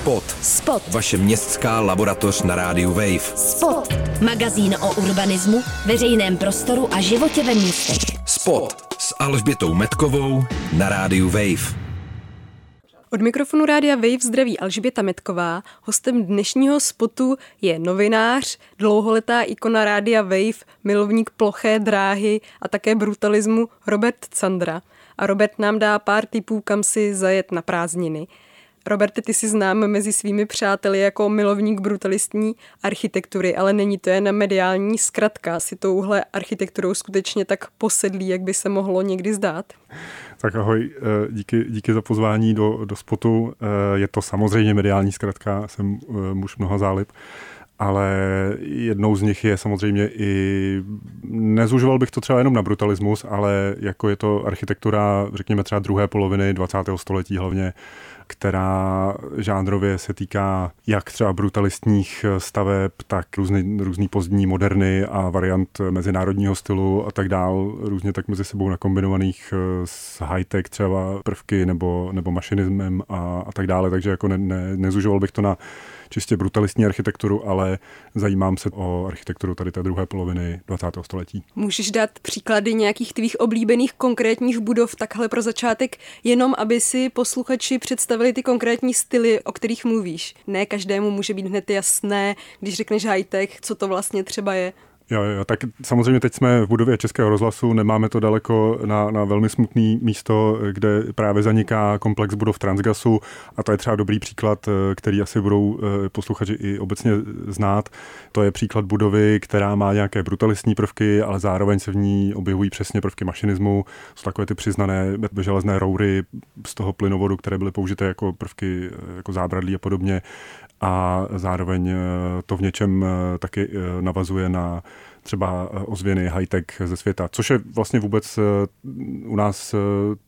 Spot. Spot. Vaše městská laboratoř na rádiu Wave. Spot. Magazín o urbanismu, veřejném prostoru a životě ve městech. Spot s Alžbětou Metkovou na rádiu Wave. Od mikrofonu Rádia Wave zdraví Alžběta Metková. Hostem dnešního spotu je novinář, dlouholetá ikona Rádia Wave, milovník ploché dráhy a také brutalismu Robert Candra. A Robert nám dá pár tipů, kam si zajet na prázdniny. Roberte, ty si znám mezi svými přáteli jako milovník brutalistní architektury, ale není to jen mediální zkratka. Si touhle architekturou skutečně tak posedlí, jak by se mohlo někdy zdát? Tak ahoj, eh, díky, díky za pozvání do, do spotu. Eh, je to samozřejmě mediální zkratka, jsem eh, muž mnoha zálib ale jednou z nich je samozřejmě i, nezužoval bych to třeba jenom na brutalismus, ale jako je to architektura, řekněme třeba druhé poloviny 20. století hlavně, která žánrově se týká jak třeba brutalistních staveb, tak různý, různý pozdní moderny a variant mezinárodního stylu a tak dál, různě tak mezi sebou nakombinovaných s high-tech třeba prvky nebo, nebo mašinismem a, a tak dále, takže jako ne, ne, nezužoval bych to na čistě brutalistní architekturu, ale zajímám se o architekturu tady té druhé poloviny 20. století. Můžeš dát příklady nějakých tvých oblíbených konkrétních budov takhle pro začátek, jenom aby si posluchači představili ty konkrétní styly, o kterých mluvíš. Ne každému může být hned jasné, když řekneš high-tech, co to vlastně třeba je. Jo, jo, tak samozřejmě teď jsme v budově Českého rozhlasu, nemáme to daleko na, na velmi smutný místo, kde právě zaniká komplex budov Transgasu a to je třeba dobrý příklad, který asi budou eh, posluchači i obecně znát. To je příklad budovy, která má nějaké brutalistní prvky, ale zároveň se v ní objevují přesně prvky mašinismu. Jsou takové ty přiznané železné roury z toho plynovodu, které byly použité jako prvky eh, jako zábradlí a podobně a zároveň eh, to v něčem eh, taky eh, navazuje na třeba ozvěny high-tech ze světa, což je vlastně vůbec u nás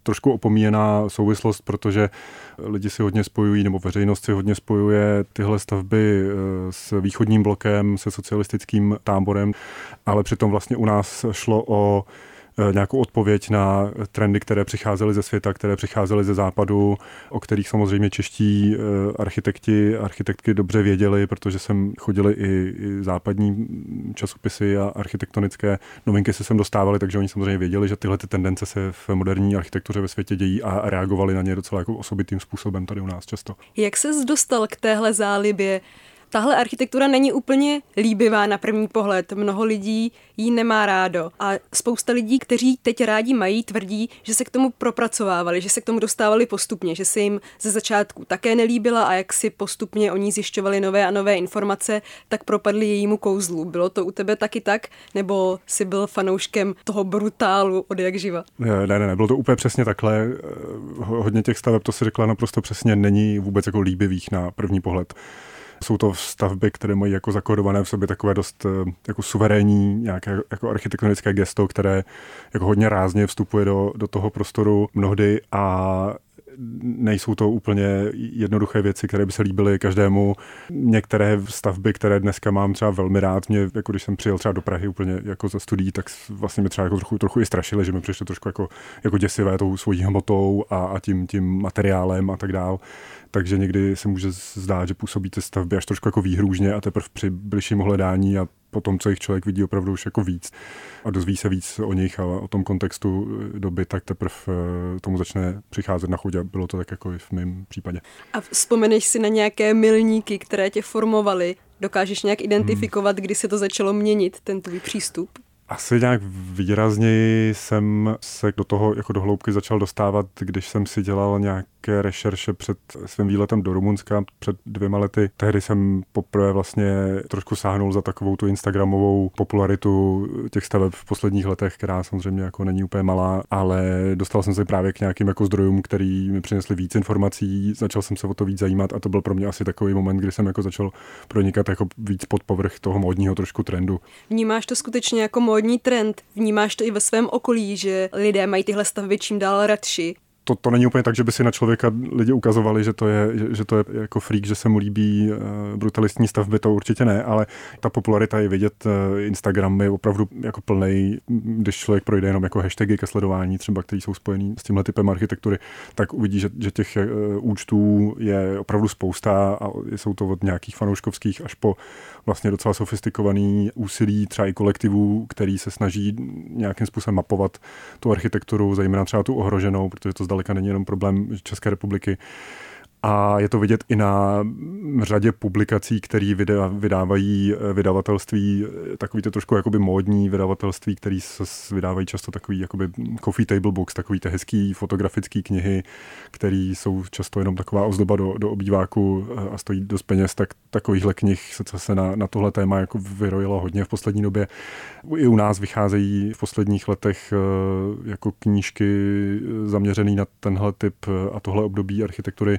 trošku opomíjená souvislost, protože lidi si hodně spojují, nebo veřejnost si hodně spojuje tyhle stavby s východním blokem, se socialistickým táborem, ale přitom vlastně u nás šlo o nějakou odpověď na trendy, které přicházely ze světa, které přicházely ze západu, o kterých samozřejmě čeští eh, architekti, architektky dobře věděli, protože jsem chodili i, i západní časopisy a architektonické novinky se sem dostávaly, takže oni samozřejmě věděli, že tyhle ty tendence se v moderní architektuře ve světě dějí a reagovali na ně docela jako osobitým způsobem tady u nás často. Jak se dostal k téhle zálibě? Tahle architektura není úplně líbivá na první pohled. Mnoho lidí ji nemá rádo. A spousta lidí, kteří teď rádi mají, tvrdí, že se k tomu propracovávali, že se k tomu dostávali postupně, že se jim ze začátku také nelíbila a jak si postupně oni zjišťovali nové a nové informace, tak propadli jejímu kouzlu. Bylo to u tebe taky tak? Nebo jsi byl fanouškem toho brutálu od jak živa? Ne, ne, ne, bylo to úplně přesně takhle. Hodně těch staveb, to si řekla naprosto přesně, není vůbec jako líbivých na první pohled. Jsou to stavby, které mají jako zakodované v sobě takové dost eh, jako suverénní nějaké jako architektonické gesto, které jako hodně rázně vstupuje do, do toho prostoru mnohdy a nejsou to úplně jednoduché věci, které by se líbily každému. Některé stavby, které dneska mám třeba velmi rád, mě, jako když jsem přijel třeba do Prahy úplně jako za studií, tak vlastně mě třeba jako trochu, trochu i strašily, že mi přišlo trošku jako, jako děsivé tou svojí hmotou a, a tím, tím materiálem a tak dál takže někdy se může zdát, že působí ty stavby až trošku jako výhrůžně a teprve při bližším hledání a potom, co jich člověk vidí opravdu už jako víc a dozví se víc o nich a o tom kontextu doby, tak teprve eh, tomu začne přicházet na chuť a bylo to tak jako i v mém případě. A vzpomeneš si na nějaké milníky, které tě formovaly? Dokážeš nějak identifikovat, hmm. kdy se to začalo měnit, ten tvůj přístup? Asi nějak výrazněji jsem se do toho jako do hloubky začal dostávat, když jsem si dělal nějaké rešerše před svým výletem do Rumunska před dvěma lety. Tehdy jsem poprvé vlastně trošku sáhnul za takovou tu instagramovou popularitu těch staveb v posledních letech, která samozřejmě jako není úplně malá, ale dostal jsem se právě k nějakým jako zdrojům, který mi přinesli víc informací, začal jsem se o to víc zajímat a to byl pro mě asi takový moment, kdy jsem jako začal pronikat jako víc pod povrch toho módního trošku trendu. Vnímáš to skutečně jako módní trend. Vnímáš to i ve svém okolí, že lidé mají tyhle stavby čím dál radši. To, to není úplně tak, že by si na člověka lidi ukazovali, že to je, že, že to je jako freak, že se mu líbí uh, brutalistní stavby, to určitě ne, ale ta popularita je vidět, uh, Instagram je opravdu jako plný, když člověk projde jenom jako hashtagy ke sledování, třeba, který jsou spojený s tímhle typem architektury, tak uvidí, že, že těch uh, účtů je opravdu spousta a jsou to od nějakých fanouškovských až po vlastně docela sofistikovaný úsilí třeba i kolektivů, který se snaží nějakým způsobem mapovat tu architekturu, zejména třeba tu ohroženou, protože to zdaleka není jenom problém České republiky, a je to vidět i na řadě publikací, které vydávají eh, vydavatelství, eh, takový to trošku jakoby módní vydavatelství, který se vydávají často takový jakoby coffee table books, takový ty hezký fotografické knihy, které jsou často jenom taková ozdoba do, do obýváku eh, a stojí dost peněz, tak takovýchhle knih se se na, na tohle téma jako vyrojilo hodně v poslední době. I u nás vycházejí v posledních letech jako knížky zaměřené na tenhle typ a tohle období architektury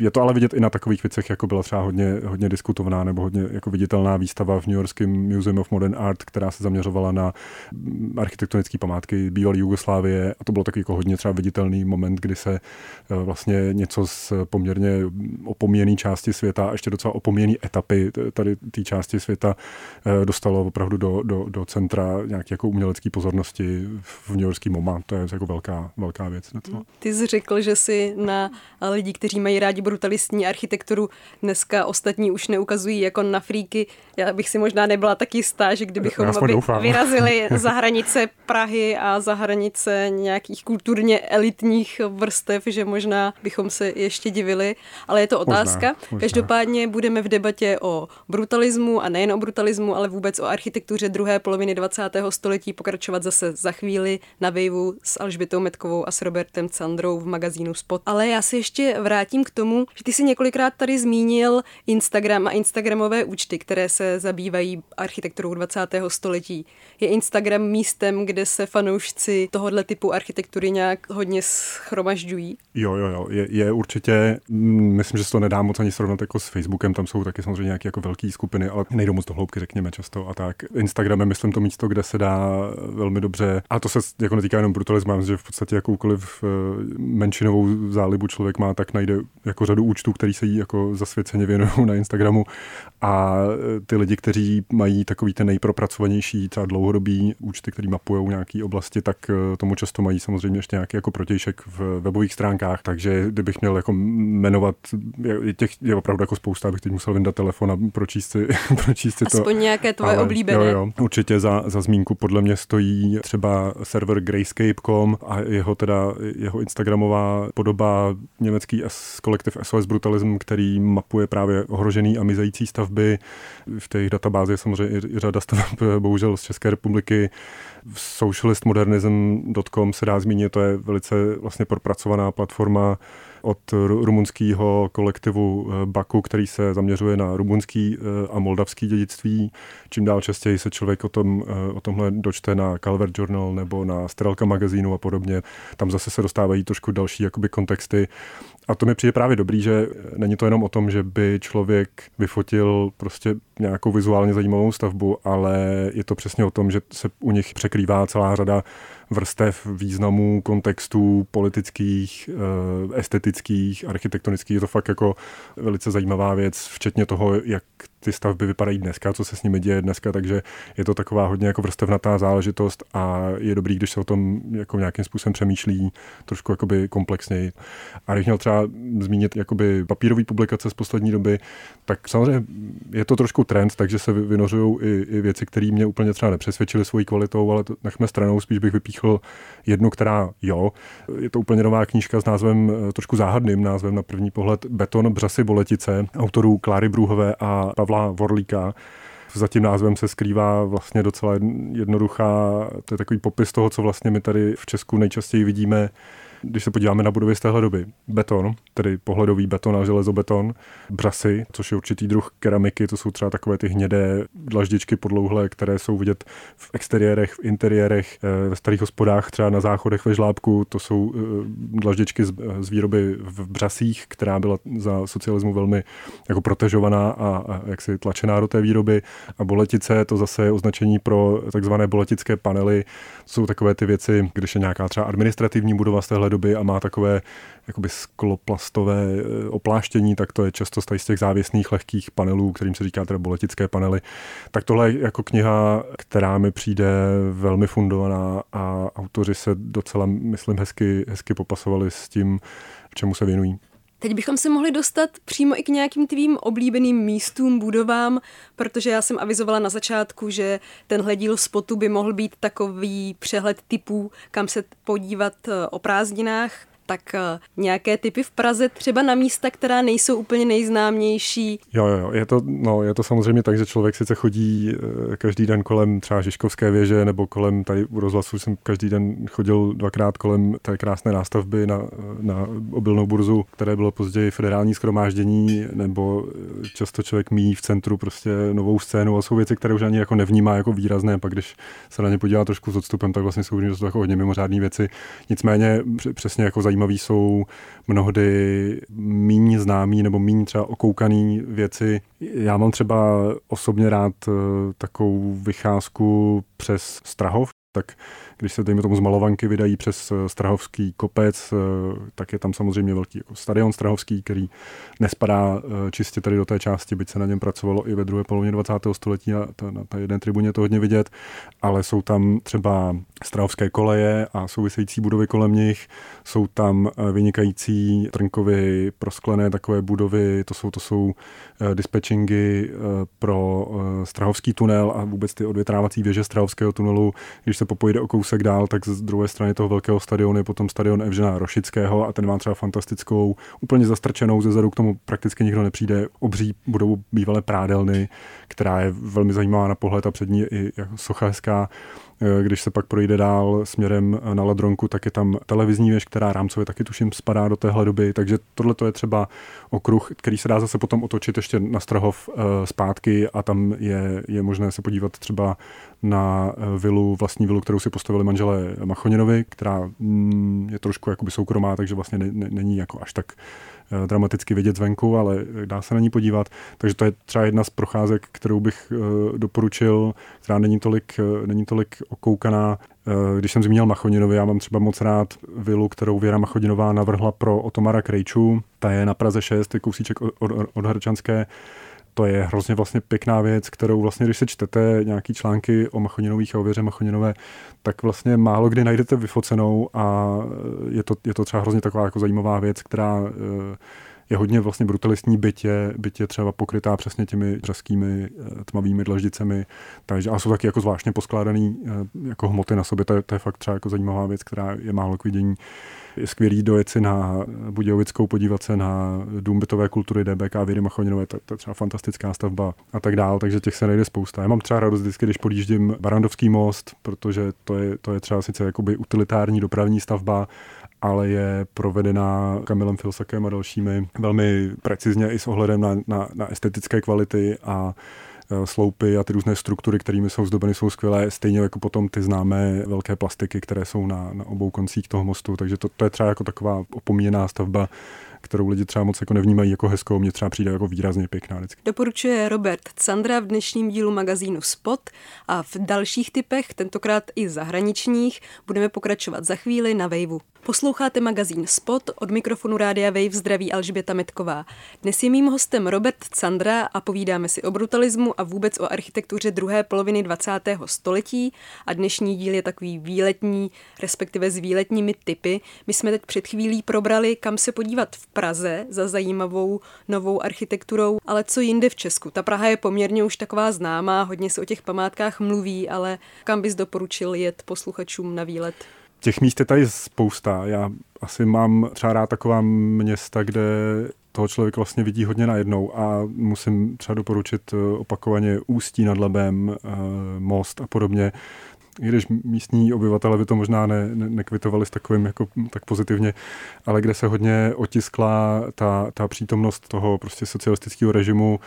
je to ale vidět i na takových věcech, jako byla třeba hodně, hodně diskutovaná nebo hodně jako viditelná výstava v New Yorkském Museum of Modern Art, která se zaměřovala na architektonické památky bývalé Jugoslávie a to bylo taky jako hodně třeba viditelný moment, kdy se eh, vlastně něco z poměrně opomíjené části světa a ještě docela opomíjené etapy tady té části světa eh, dostalo opravdu do, do, do centra nějaké jako umělecké pozornosti v New Yorkský MoMA. To je jako velká, velká věc. Ty jsi řekl, že si na lidi, kteří mají rádi brutalistní architekturu dneska ostatní už neukazují jako na fríky. Já bych si možná nebyla tak jistá, že kdybychom vyrazili za hranice Prahy a za hranice nějakých kulturně elitních vrstev, že možná bychom se ještě divili, ale je to otázka. Možná, možná. Každopádně budeme v debatě o brutalismu a nejen o brutalismu, ale vůbec o architektuře druhé poloviny 20. století pokračovat zase za chvíli na Vejvu s Alžbětou Metkovou a s Robertem Candrou v magazínu Spot. Ale já se ještě vrátím k tomu, že ty si několikrát tady zmínil Instagram a Instagramové účty, které se zabývají architekturou 20. století. Je Instagram místem, kde se fanoušci tohohle typu architektury nějak hodně schromažďují? Jo, jo, jo, je, je určitě, mm, myslím, že se to nedá moc ani srovnat jako s Facebookem, tam jsou taky samozřejmě nějaké jako velké skupiny, ale nejdou moc do hloubky, řekněme často a tak. Instagram je, myslím, to místo, kde se dá velmi dobře, a to se jako netýká jenom brutalismu, že v podstatě jakoukoliv eh, menšinovou zálibu člověk má, tak najde jako řadu účtů, který se jí jako zasvěceně věnují na Instagramu a e, ty lidi, kteří mají takový ten nejpropracovanější, třeba dlouhodobý účty, který mapují nějaké oblasti, tak e, tomu často mají samozřejmě ještě nějaký jako protějšek v webových stránkách, takže kdybych měl jako jmenovat, je, těch je opravdu jako spousta, abych teď musel vyndat telefon a pročíst si, pročíst si to. Aspoň nějaké tvoje Ale, oblíbené. Jo, jo, určitě za, za zmínku podle mě stojí třeba server grayscape.com a jeho teda, jeho instagramová podoba německý S kolektiv SOS Brutalism, který mapuje právě ohrožený a mizející stavby. V té databázi je samozřejmě i řada staveb, bohužel z České republiky. Socialistmodernism.com se dá zmínit, to je velice vlastně propracovaná platforma od rumunského kolektivu eh, Baku, který se zaměřuje na rumunský eh, a moldavský dědictví. Čím dál častěji se člověk o, tom, eh, o tomhle dočte na Calvert Journal nebo na Strelka magazínu a podobně. Tam zase se dostávají trošku další jakoby kontexty. A to mi přijde právě dobrý, že není to jenom o tom, že by člověk vyfotil prostě nějakou vizuálně zajímavou stavbu, ale je to přesně o tom, že se u nich překrývá celá řada vrstev významů, kontextů politických, eh, estetických, architektonických. Je to fakt jako velice zajímavá věc, včetně toho, jak ty stavby vypadají dneska, co se s nimi děje dneska, takže je to taková hodně jako vrstevnatá záležitost a je dobrý, když se o tom jako nějakým způsobem přemýšlí trošku jakoby komplexněji. A když měl třeba zmínit jakoby papírové publikace z poslední doby, tak samozřejmě je to trošku trend, takže se vynořují i, i věci, které mě úplně třeba nepřesvědčily svojí kvalitou, ale to nechme stranou, spíš bych vypíchl jednu, která jo. Je to úplně nová knížka s názvem, trošku záhadným názvem na první pohled Beton, Břasy, Boletice, autorů Kláry Brůhové a Pavla Pavla Vorlíka. Za tím názvem se skrývá vlastně docela jednoduchá, to je takový popis toho, co vlastně my tady v Česku nejčastěji vidíme když se podíváme na budovy z téhle doby, beton, tedy pohledový beton a železobeton, brasy, což je určitý druh keramiky, to jsou třeba takové ty hnědé dlaždičky podlouhlé, které jsou vidět v exteriérech, v interiérech, eh, ve starých hospodách, třeba na záchodech ve žlábku, to jsou eh, dlaždičky z, výroby v Břasích, která byla za socialismu velmi jako protežovaná a, a jaksi tlačená do té výroby. A boletice, to zase je označení pro takzvané boletické panely. To jsou takové ty věci, když je nějaká třeba administrativní budova z téhle doby a má takové jakoby skloplastové eh, opláštění, tak to je často z těch závěsných lehkých panelů, kterým se říká teda boletické panely. Tak tohle je jako kniha, která mi přijde velmi fundovaná a autoři se docela, myslím, hezky, hezky popasovali s tím, čemu se věnují. Teď bychom se mohli dostat přímo i k nějakým tvým oblíbeným místům, budovám, protože já jsem avizovala na začátku, že tenhle díl spotu by mohl být takový přehled typů, kam se podívat eh, o prázdninách tak eh, nějaké typy v Praze, třeba na místa, která nejsou úplně nejznámější. Jo, jo, je to, no, je to samozřejmě tak, že člověk sice chodí eh, každý den kolem třeba Žižkovské věže nebo kolem tady u rozhlasu jsem každý den chodil dvakrát kolem té krásné nástavby na, na obilnou burzu, které bylo později federální schromáždění, nebo eh, často člověk míjí v centru prostě novou scénu a jsou věci, které už ani jako nevnímá jako výrazné, pak když se na ně podívá trošku s odstupem, tak vlastně jsou, jsou jako hodně mimořádné věci. Nicméně přesně jako zajímavé zajímavý jsou mnohdy méně známý nebo méně třeba okoukaný věci. Já mám třeba osobně rád eh, takovou vycházku přes Strahov, tak když se dejme tomu z Malovanky vydají přes eh, Strahovský kopec, eh, tak je tam samozřejmě velký jako stadion Strahovský, který nespadá eh, čistě tady do té části, byť se na něm pracovalo i ve druhé polovině 20. století a ta, na té jedné tribuně to hodně vidět, ale jsou tam třeba Strahovské koleje a související budovy kolem nich, jsou tam vynikající trnkovy prosklené takové budovy, to jsou, to jsou dispečingy pro Strahovský tunel a vůbec ty odvětrávací věže Strahovského tunelu, když se popojde o kousek dál, tak z druhé strany toho velkého stadionu je potom stadion Evžena Rošického a ten má třeba fantastickou, úplně zastrčenou, ze zadu k tomu prakticky nikdo nepřijde, obří budou bývalé prádelny, která je velmi zajímavá na pohled a přední i jako socha hezká. Eh, když se pak projde dál směrem eh, na Ladronku, tak je tam televizní věž, která rámcově taky tuším spadá do téhle doby, takže tohle je třeba okruh, který se dá zase potom otočit ještě na Strahov eh, zpátky a tam je, je možné se podívat třeba na vilu, vlastní vilu, kterou si postavili manželé Machoninovi, která mm, je trošku jakoby soukromá, takže vlastně ne, ne, není jako až tak dramaticky vidět zvenku, ale dá se na ní podívat. Takže to je třeba jedna z procházek, kterou bych eh, doporučil, která není tolik, eh, není tolik okoukaná. Když jsem zmínil Machoninovi, já mám třeba moc rád vilu, kterou Věra Machodinová navrhla pro Otomara Krejčů. Ta je na Praze 6, je kousíček od, od, od Hrčanské to je hrozně vlastně pěkná věc, kterou vlastně, když se čtete nějaký články o Machoninových a o věře Machoninové, tak vlastně málo kdy najdete vyfocenou a je to, je to třeba hrozně taková jako zajímavá věc, která eh, je hodně vlastně brutalistní, bytě, bytě třeba pokrytá přesně těmi řezkými eh, tmavými dlaždicemi, takže a jsou taky jako zvláštně poskládaný eh, jako hmoty na sobě, to je, to je fakt třeba jako zajímavá věc, která je málo k vidění. Je skvělý dojet si na Budějovickou, podívat se na dům bytové kultury DBK Věry Machoninové, to, to je třeba fantastická stavba a tak dál, takže těch se najde spousta. Já mám třeba radost vždycky, když podjíždím Barandovský most, protože to je, to je třeba sice utilitární dopravní stavba, ale je provedená Kamilem Filsakem a dalšími velmi precizně i s ohledem na, na, na estetické kvality a e, sloupy a ty různé struktury, kterými jsou zdobeny, jsou skvělé, stejně jako potom ty známé velké plastiky, které jsou na, na obou koncích toho mostu, takže to, to je třeba jako taková opomíjená stavba, kterou lidi třeba moc jako nevnímají jako hezkou, mně třeba přijde jako výrazně pěkná vždycky. Doporučuje Robert Sandra v dnešním dílu magazínu Spot a v dalších typech, tentokrát i zahraničních, budeme pokračovat za chvíli na Vejvu. Posloucháte magazín Spot, od mikrofonu Rádia Wave zdraví Alžběta Metková. Dnes je mým hostem Robert Sandra a povídáme si o brutalismu a vůbec o architektuře druhé poloviny 20. století a dnešní díl je takový výletní, respektive s výletními typy. My jsme teď před chvílí probrali, kam se podívat v Praze za zajímavou novou architekturou, ale co jinde v Česku. Ta Praha je poměrně už taková známá, hodně se o těch památkách mluví, ale kam bys doporučil jet posluchačům na výlet? Těch míst je tady spousta. Já asi mám třeba rád taková města, kde toho člověk vlastně vidí hodně najednou a musím třeba doporučit eh, opakovaně Ústí nad Labem, eh, Most a podobně. I když místní obyvatele by to možná ne, ne, nekvitovali s takovým jako tak pozitivně, ale kde se hodně otiskla ta, ta přítomnost toho prostě socialistického režimu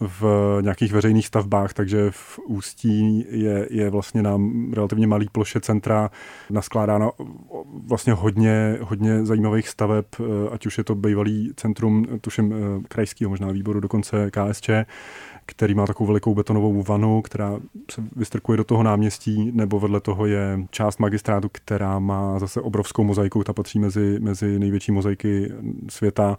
v nějakých veřejných stavbách, takže v Ústí je, je vlastně na relativně malý ploše centra naskládáno vlastně hodně, hodně zajímavých staveb, ať už je to bývalý centrum, tuším, krajského možná výboru, dokonce KSČ, který má takovou velikou betonovou vanu, která se vystrkuje do toho náměstí, nebo vedle toho je část magistrátu, která má zase obrovskou mozaiku, ta patří mezi, mezi největší mozaiky světa.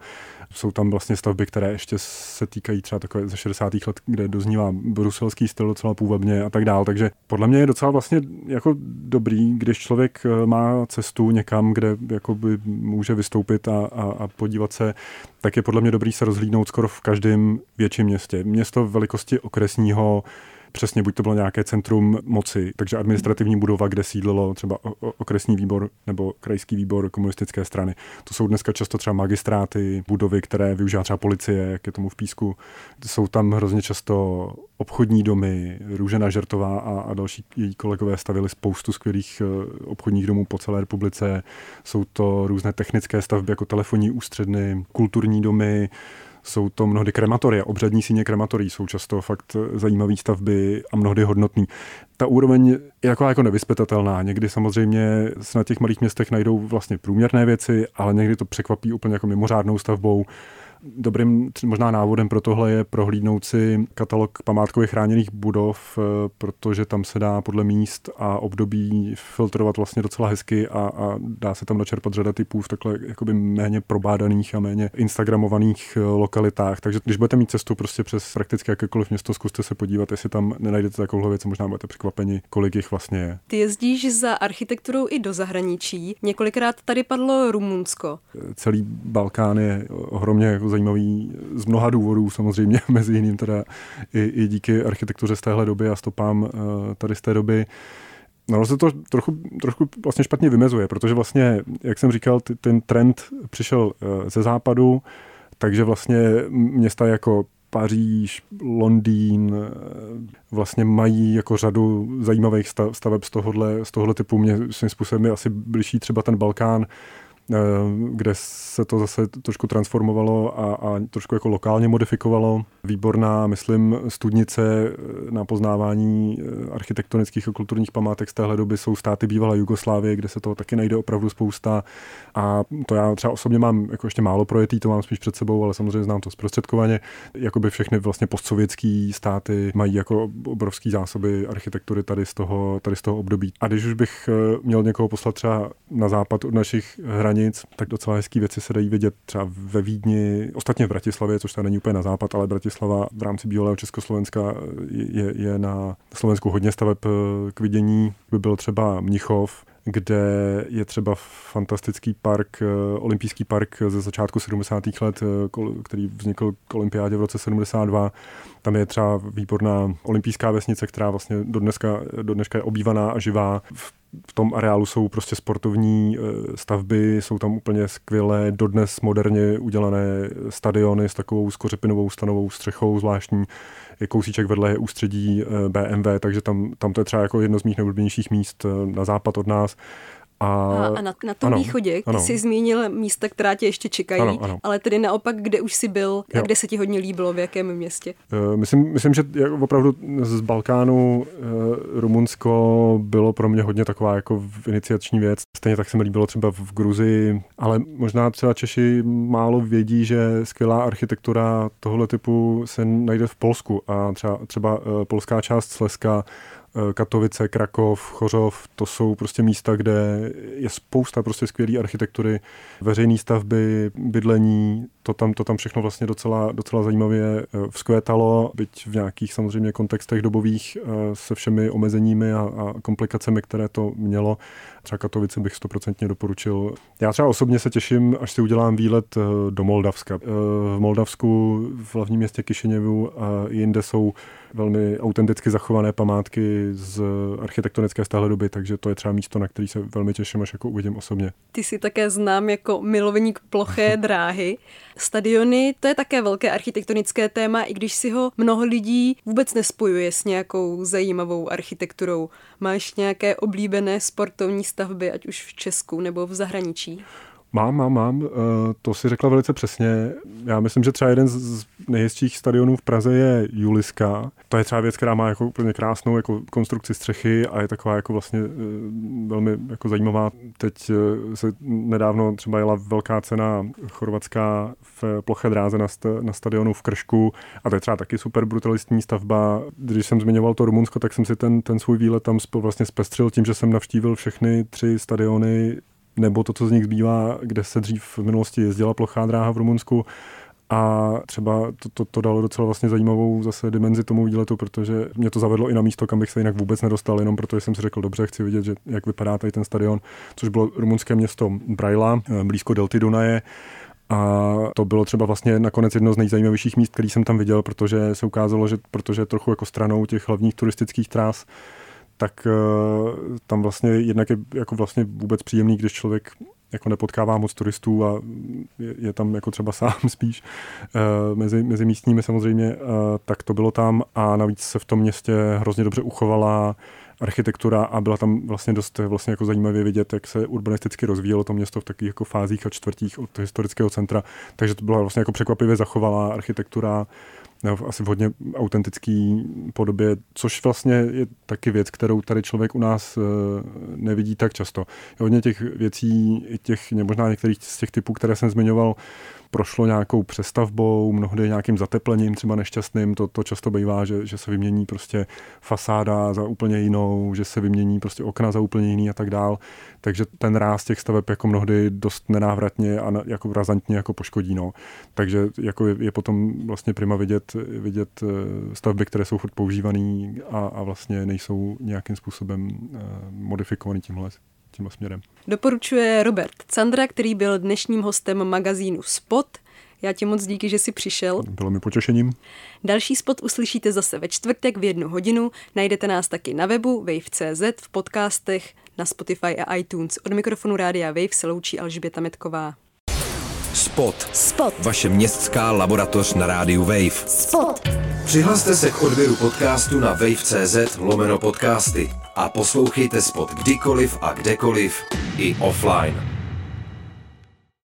Jsou tam vlastně stavby, které ještě se týkají třeba takové ze 60. let, kde doznívá bruselský styl docela půvabně a tak dál. Takže podle mě je docela vlastně jako dobrý, když člověk eh, má cestu někam, kde jakoby může vystoupit a, a, a podívat se, tak je podle mě dobrý se rozhlídnout skoro v každém větším městě. Město velikosti okresního přesně buď to bylo nějaké centrum moci, takže administrativní budova, kde sídlilo třeba okresní výbor nebo krajský výbor komunistické strany. To jsou dneska často třeba magistráty, budovy, které využívá třeba policie, jak je tomu v Písku. Jsou tam hrozně často obchodní domy, Růžena Žertová a, a další její kolegové stavili spoustu skvělých eh, obchodních domů po celé republice. Jsou to různé technické stavby jako telefonní ústředny, kulturní domy, jsou to mnohdy krematoria, obřadní síně krematorií jsou často fakt zajímavé stavby a mnohdy hodnotný. Ta úroveň je jako, jako nevyspětatelná. Někdy samozřejmě se na těch malých městech najdou vlastně průměrné věci, ale někdy to překvapí úplně jako mimořádnou stavbou. Dobrým možná návodem pro tohle je prohlídnout si katalog památkově chráněných budov, eh, protože tam se dá podle míst a období filtrovat vlastně docela hezky a, a dá se tam načerpat řada typů v takhle jakoby méně probádaných a méně instagramovaných eh, lokalitách. Takže když budete mít cestu prostě přes prakticky jakékoliv město, zkuste se podívat, jestli tam nenajdete takovou věc, možná budete překvapeni, kolik jich vlastně je. Ty jezdíš za architekturou i do zahraničí. Několikrát tady padlo Rumunsko. Celý Balkán je ohromně jako zajímavý z mnoha důvodů, samozřejmě mezi jiným teda i, i díky architektuře z téhle doby a stopám eh, tady z té doby. No, se to trochu, trochu vlastně špatně vymezuje, protože vlastně, jak jsem říkal, ten trend přišel eh, ze západu, takže vlastně města jako Paříž, Londýn eh, vlastně mají jako řadu zajímavých staveb z tohohle, z tohohle typu. Mě svým způsobem je asi blížší třeba ten Balkán, kde se to zase trošku transformovalo a, a trošku jako lokálně modifikovalo. Výborná, myslím, studnice eh, na poznávání eh, architektonických a kulturních památek z téhle doby jsou státy bývalé Jugoslávie, kde se toho taky najde opravdu spousta. A to já třeba osobně mám jako ještě málo projetý, to mám spíš před sebou, ale samozřejmě znám to zprostředkovaně. Jakoby všechny vlastně postsovětské státy mají jako obrovský zásoby architektury tady z toho, tady z toho období. A když už bych měl někoho poslat třeba na západ od našich hranic, hranic, tak docela hezký věci se dají vidět třeba ve Vídni, ostatně v Bratislavě, což tady není úplně na západ, ale Bratislava v rámci bývalého Československa je, je na Slovensku hodně staveb eh, k vidění. By byl třeba Mnichov, kde je třeba fantastický park, eh, olympijský park ze začátku 70. let, eh, který vznikl k olympiádě v roce 72. Tam je třeba výborná olympijská vesnice, která vlastně do dneska, do dneška je obývaná a živá. V v tom areálu jsou prostě sportovní eh, stavby, jsou tam úplně skvělé, dodnes moderně udělané stadiony s takovou skořepinovou stanovou střechou zvláštní. Kousíček vedle je ústředí eh, BMW, takže tam, tam to je třeba jako jedno z mých nejoblíbenějších míst eh, na západ od nás. A, a na, na tom ano, východě, ty ano. jsi zmínil místa, která tě ještě čekají, ano, ano. ale tedy naopak, kde už jsi byl jo. a kde se ti hodně líbilo, v jakém městě? Uh, myslím, myslím, že opravdu z Balkánu uh, Rumunsko bylo pro mě hodně taková jako iniciační věc. Stejně tak se mi líbilo třeba v Gruzii, ale možná třeba Češi málo vědí, že skvělá architektura tohle typu se najde v Polsku a třeba, třeba uh, polská část Slezska Eh, Katovice, Krakov, Chořov, to jsou prostě místa, kde je spousta prostě skvělé architektury, veřejné stavby, bydlení, to tam, to tam všechno vlastně docela, docela zajímavě eh, vzkvétalo, byť v nějakých samozřejmě kontextech dobových eh, se všemi omezeními a, a komplikacemi, které to mělo. Třeba Katovice bych stoprocentně doporučil. Já třeba osobně se těším, až si udělám výlet do Moldavska. V Moldavsku, v hlavním městě Kišiněvu a jinde jsou velmi autenticky zachované památky z architektonické stále doby, takže to je třeba místo, na který se velmi těším, až jako uvidím osobně. Ty si také znám jako milovník ploché dráhy. Stadiony, to je také velké architektonické téma, i když si ho mnoho lidí vůbec nespojuje s nějakou zajímavou architekturou. Máš nějaké oblíbené sportovní stavby, ať už v Česku nebo v zahraničí? Mám, mám, mám. Eh, to si řekla velice přesně. Já myslím, že třeba jeden z nejhezčích stadionů v Praze je Juliska. To je třeba věc, která má jako úplně krásnou jako konstrukci střechy a je taková jako vlastně eh, velmi jako zajímavá. Teď eh, se nedávno třeba jela velká cena chorvatská v ploché dráze na, st- na stadionu v Kršku a to je třeba taky super brutalistní stavba. Když jsem zmiňoval to Rumunsko, tak jsem si ten, ten svůj výlet tam vlastně zpestřil tím, že jsem navštívil všechny tři stadiony nebo to, co z nich zbývá, kde se dřív v minulosti jezdila plochá dráha v Rumunsku. A třeba to, to, to dalo docela vlastně zajímavou zase dimenzi tomu výletu, protože mě to zavedlo i na místo, kam bych se jinak vůbec nedostal, jenom protože jsem si řekl, dobře, chci vidět, že, jak vypadá tady ten stadion, což bylo rumunské město Braila, eh, blízko Delty Dunaje. A to bylo třeba vlastně nakonec jedno z nejzajímavějších míst, který jsem tam viděl, protože se ukázalo, že protože trochu jako stranou těch hlavních turistických trás, tak uh, tam vlastně jednak je jako vlastně vůbec příjemný, když člověk jako nepotkává moc turistů a je, je tam jako třeba sám spíš uh, mezi, mezi místními samozřejmě, uh, tak to bylo tam a navíc se v tom městě hrozně dobře uchovala architektura a byla tam vlastně dost vlastně jako zajímavě vidět, jak se urbanisticky rozvíjelo to město v takových jako fázích a čtvrtích od historického centra, takže to byla vlastně jako překvapivě zachovalá architektura, v asi v hodně autentický podobě, což vlastně je taky věc, kterou tady člověk u nás eh, nevidí tak často. Hodně těch věcí, těch, možná některých z těch typů, které jsem zmiňoval, prošlo nějakou přestavbou, mnohdy nějakým zateplením, třeba nešťastným, to, to často bývá, že, že se vymění prostě fasáda za úplně jinou, že se vymění prostě okna za úplně jiný a tak dál. Takže ten ráz těch staveb jako mnohdy dost nenávratně a na, jako razantně jako poškodí. No. Takže jako je, je, potom vlastně prima vidět, vidět eh, stavby, které jsou furt používané a, a vlastně nejsou nějakým způsobem uh, modifikovaný tímhle tímhle směrem. Doporučuje Robert Candra, který byl dnešním hostem magazínu Spot. Já ti moc díky, že jsi přišel. Bylo mi potěšením. Další spot uslyšíte zase ve čtvrtek v jednu hodinu. Najdete nás taky na webu wave.cz, v podcastech, na Spotify a iTunes. Od mikrofonu Rádia Wave se loučí Alžběta Metková. Spot. Spot. Vaše městská laboratoř na rádiu Wave. Spot. Přihlaste se k odběru podcastu na wave.cz lomeno podcasty a poslouchejte Spot kdykoliv a kdekoliv i offline.